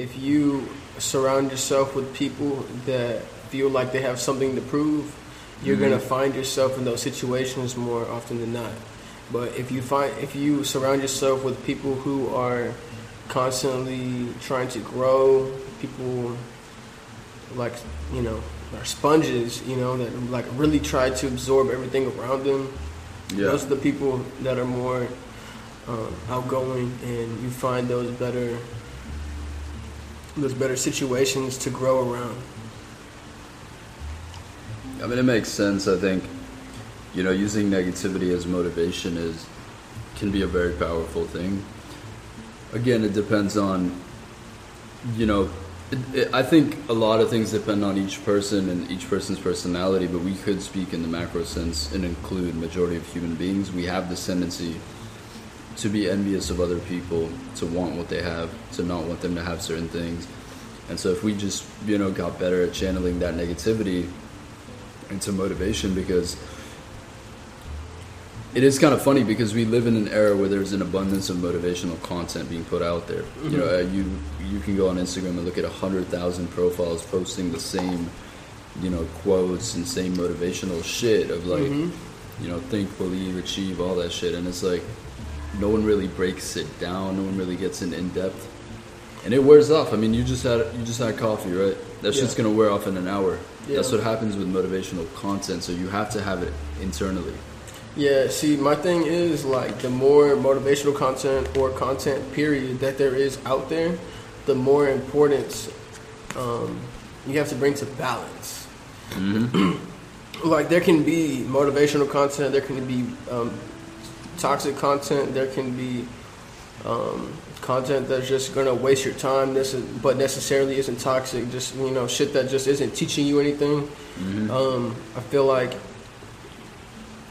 if you surround yourself with people that feel like they have something to prove, you're Mm-hmm. gonna find yourself in those situations more often than not. But if you find if you surround yourself with people who are constantly trying to grow, people like you know are sponges, you know that like really try to absorb everything around them. Yeah. Those are the people that are more um, outgoing, and you find those better those better situations to grow around. I mean, it makes sense. I think, you know, using negativity as motivation is can be a very powerful thing. Again, it depends on, you know, it, it, I think a lot of things depend on each person and each person's personality. But we could speak in the macro sense and include majority of human beings. We have this tendency to be envious of other people, to want what they have, to not want them to have certain things. And so, if we just, you know, got better at channeling that negativity into motivation because it is kind of funny because we live in an era where there's an abundance of motivational content being put out there. You know, uh, you you can go on Instagram and look at a hundred thousand profiles posting the same, you know, quotes and same motivational shit of like, you know, think, believe, achieve, all that shit, and it's like no one really breaks it down. No one really gets in in depth, and it wears off. I mean, you just had you just had coffee, right? That shit's Yeah. gonna wear off in an hour. That's what happens with motivational content. So you have to have it internally. Yeah, see, my thing is like the more motivational content or content period that there is out there, the more importance um, you have to bring to balance. like there can be motivational content, there can be um, toxic content, there can be um, content that's just gonna waste your time, this is, but necessarily isn't toxic. Just you know, shit that just isn't teaching you anything. Um, I feel like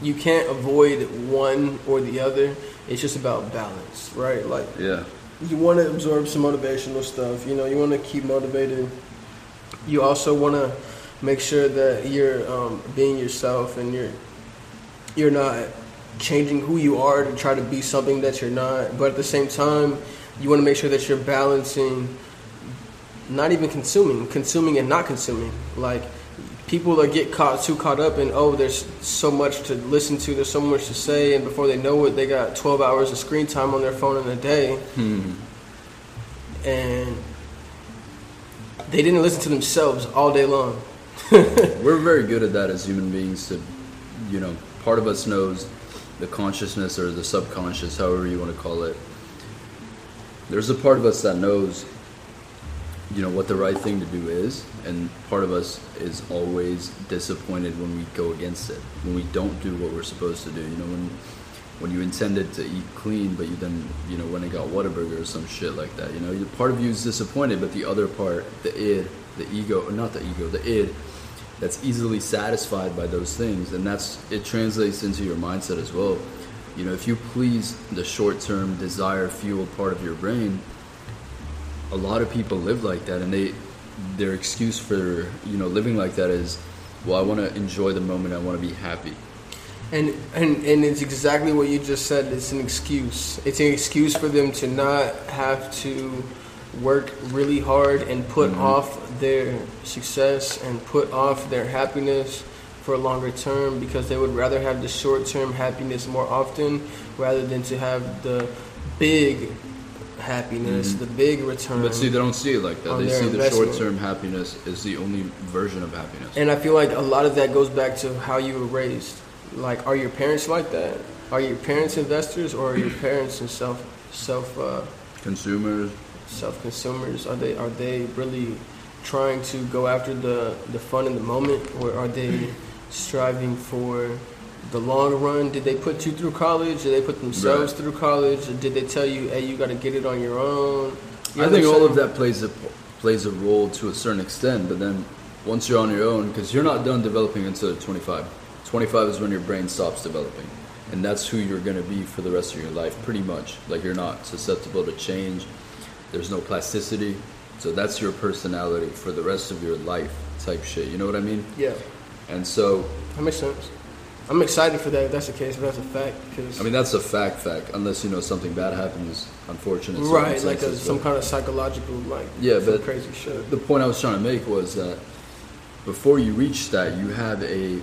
you can't avoid one or the other. It's just about balance, right? Like Yeah. you want to absorb some motivational stuff. You know, you want to keep motivated. You also want to make sure that you're um, being yourself and you're you're not changing who you are to try to be something that you're not. But at the same time, you want to make sure that you're balancing, not even consuming, consuming and not consuming. Like people that get caught too caught up in oh, there's so much to listen to, there's so much to say, and before they know it, they got 12 hours of screen time on their phone in a day hmm. and they didn't listen to themselves all day long. We're very good at that as human beings to, you know, part of us knows the consciousness or the subconscious, however you want to call it. There's a part of us that knows, you know, what the right thing to do is, and part of us is always disappointed when we go against it, when we don't do what we're supposed to do. You know, when when you intended to eat clean, but you then, you know, went and got Whataburger or some shit like that. You know, part of you is disappointed, but the other part, the id, the ego, not the ego, the id, that's easily satisfied by those things, and that's it translates into your mindset as well. You know, if you please the short-term desire fueled part of your brain, a lot of people live like that, and they their excuse for you know living like that is, well, I want to enjoy the moment, I want to be happy. And, and and it's exactly what you just said. It's an excuse. It's an excuse for them to not have to work really hard and put off their success and put off their happiness for a longer term because they would rather have the short term happiness more often rather than to have the big happiness, the big return. But see, they don't see it like that. They see the short-term happiness is the only version of happiness. And I feel like a lot of that goes back to how you were raised. Like, are your parents like that? Are your parents investors, or are your parents in self self uh, Consumers, self consumers? Are they are they really trying to go after the the fun in the moment, or are they striving for the long run? Did they put you through college? Did they put themselves Right. through college? Or did they tell you, hey, you got to get it on your own? You I think all of that plays a plays a role to a certain extent, but then once you're on your own, because you're not done developing until 25. 25 is when your brain stops developing, and that's who you're gonna be for the rest of your life, pretty much. Like you're not susceptible to change. There's no plasticity, so that's your personality for the rest of your life, type shit. You know what I mean? Yeah, And so that makes sense. I'm excited for that. If that's the case, if that's a fact, because I mean, that's a fact, fact. Unless you know something bad happens, unfortunate. right, like a, some kind of psychological, like Yeah, but- crazy shit. The point I was trying to make was that before you reach that, you have a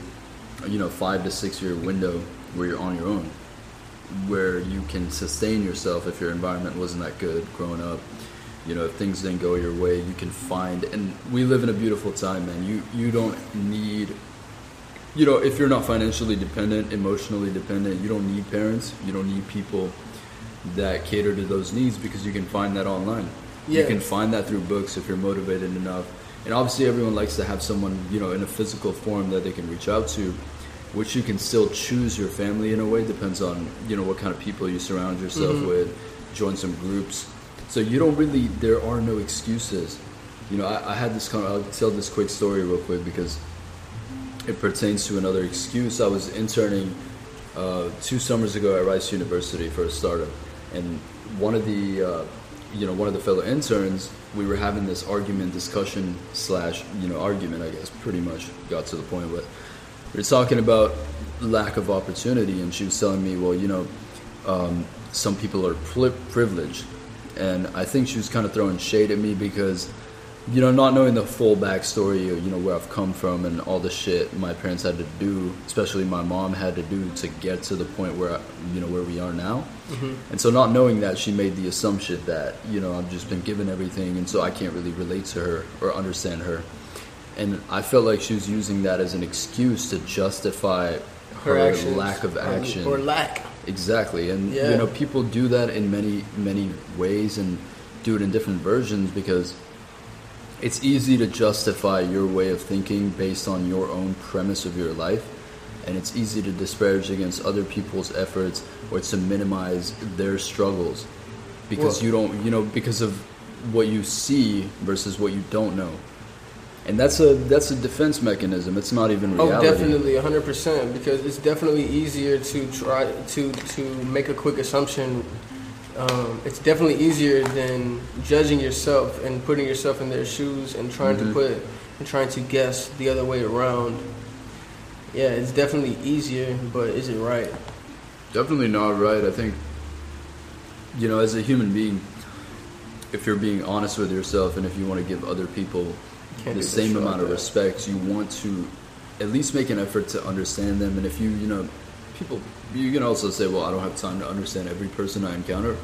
you know five to six year window where you're on your own, where you can sustain yourself if your environment wasn't that good growing up. You know, if things didn't go your way, you can find. And we live in a beautiful time, man. You you don't need. You know, if you're not financially dependent, emotionally dependent, you don't need parents. You don't need people that cater to those needs because you can find that online. You can find that through books if you're motivated enough. And obviously, everyone likes to have someone, you know, in a physical form that they can reach out to, which you can still choose your family in a way. Depends on, you know, what kind of people you surround yourself Mm-hmm. with, join some groups. So you don't really, there are no excuses. You know, I, I had this kind of, I'll tell this quick story real quick because it pertains to another excuse. I was interning uh, two summers ago at Rice University for a startup, and one of the uh, you know one of the fellow interns, we were having this argument, discussion slash you know argument. I guess pretty much got to the point, but we were talking about lack of opportunity, and she was telling me, well, you know, um, some people are pri- privileged, and I think she was kind of throwing shade at me because you know, not knowing the full backstory, or, you know, where I've come from and all the shit my parents had to do, especially my mom had to do to get to the point where, I, you know, where we are now. And so not knowing that, she made the assumption that, you know, I've just been given everything and so I can't really relate to her or understand her. And I felt like she was using that as an excuse to justify her, Her lack of or- action. or lack. Exactly, and Yeah. you know people do that in many many ways and do it in different versions because it's easy to justify your way of thinking based on your own premise of your life, and it's easy to disparage against other people's efforts or to minimize their struggles because Well- you don't you know because of what you see versus what you don't know. And that's a that's a defense mechanism. It's not even reality. Oh, definitely, hundred percent. Because it's definitely easier to try to to make a quick assumption. Um, it's definitely easier than judging yourself and putting yourself in their shoes and trying Mhm. to put and trying to guess the other way around. Yeah, it's definitely easier, but is it right? Definitely not right. I think, you know, as a human being, if you're being honest with yourself and if you want to give other people the same amount of that. respect, you want to at least make an effort to understand them. And if you, you know, people, you can also say, well, I don't have time to understand every person I encounter,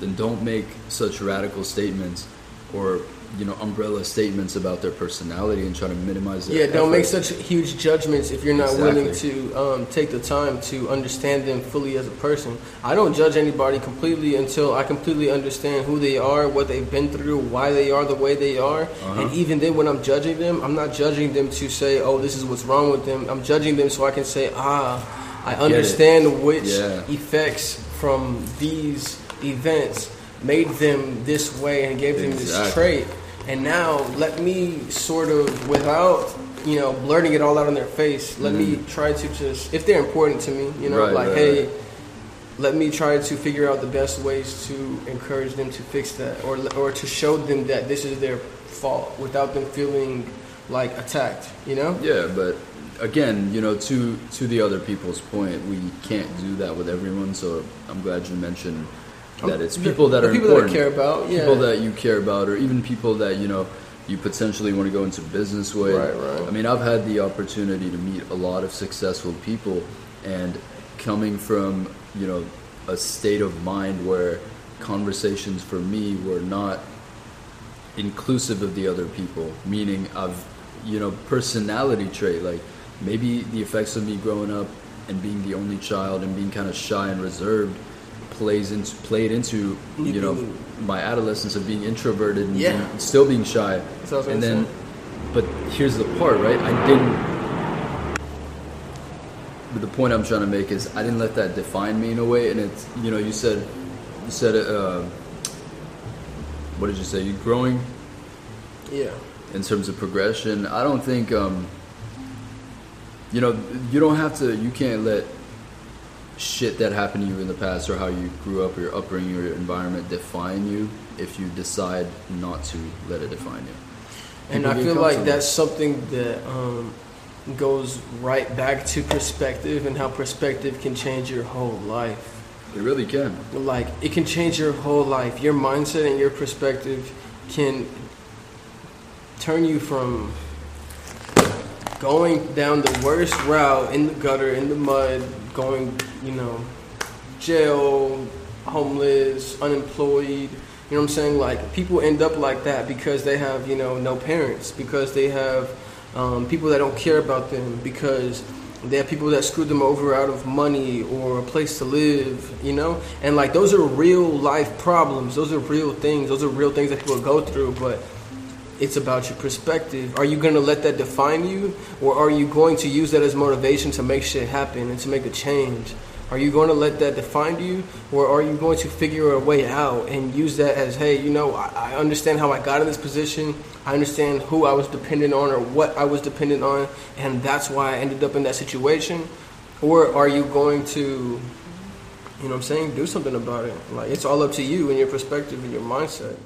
then don't make such radical statements or, you know, umbrella statements about their personality and try to minimize their Yeah, don't make such huge judgments if you're not willing to um, take the time to understand them fully as a person. I don't judge anybody completely until I completely understand who they are, what they've been through, why they are the way they are. Uh-huh. And even then, when I'm judging them, I'm not judging them to say, oh, this is what's wrong with them. I'm judging them so I can say, ah, I understand which Yeah. effects from these events made them this way and gave them this trait. And now let me sort of, without you know blurting it all out on their face, let me try to just, if they're important to me, you know, Mm-hmm. Right, like right, hey, right. let me try to figure out the best ways to encourage them to fix that, or or to show them that this is their fault without them feeling like attacked. You know? Yeah, but again, you know, to to the other people's point, we can't do that with everyone. So I'm glad you mentioned that it's people that the are people that I care about, yeah. people that you care about, or even people that you know you potentially want to go into business with. Right, right. I mean, I've had the opportunity to meet a lot of successful people, and coming from you know a state of mind where conversations for me were not inclusive of the other people meaning of you know personality trait like maybe the effects of me growing up and being the only child and being kind of shy and reserved plays into played into You know my adolescence of being introverted and Yeah. being, still being shy That's what I was and then but here's the part right i didn't but the point i'm trying to make is i didn't let that define me in a way and it's you know you said you said uh, what did you say You're growing Yeah. in terms of progression. I don't think, um, you know, you don't have to, you can't let shit that happened to you in the past or how you grew up or your upbringing or your environment define you if you decide not to let it define you. And People I feel like that's something that um, goes right back to perspective and how perspective can change your whole life. It really can. Like it can change your whole life. Your mindset and your perspective can turn you from going down the worst route in the gutter, in the mud, going, you know, jail, homeless, unemployed. You know what I'm saying? Like people end up like that because they have, you know, no parents, because they have um, people that don't care about them, because they have people that screwed them over out of money or a place to live, you know? And like those are real life problems. Those are real things. Those are real things that people go through, but it's about your perspective. Are you going to let that define you or are you going to use that as motivation to make shit happen and to make a change? Are you going to let that define you or are you going to figure a way out and use that as, hey, you know, I, I understand how I got in this position. I understand who I was dependent on or what I was dependent on and that's why I ended up in that situation? Or are you going to, you know what I'm saying, do something about it? Like, it's all up to you and your perspective and your mindset.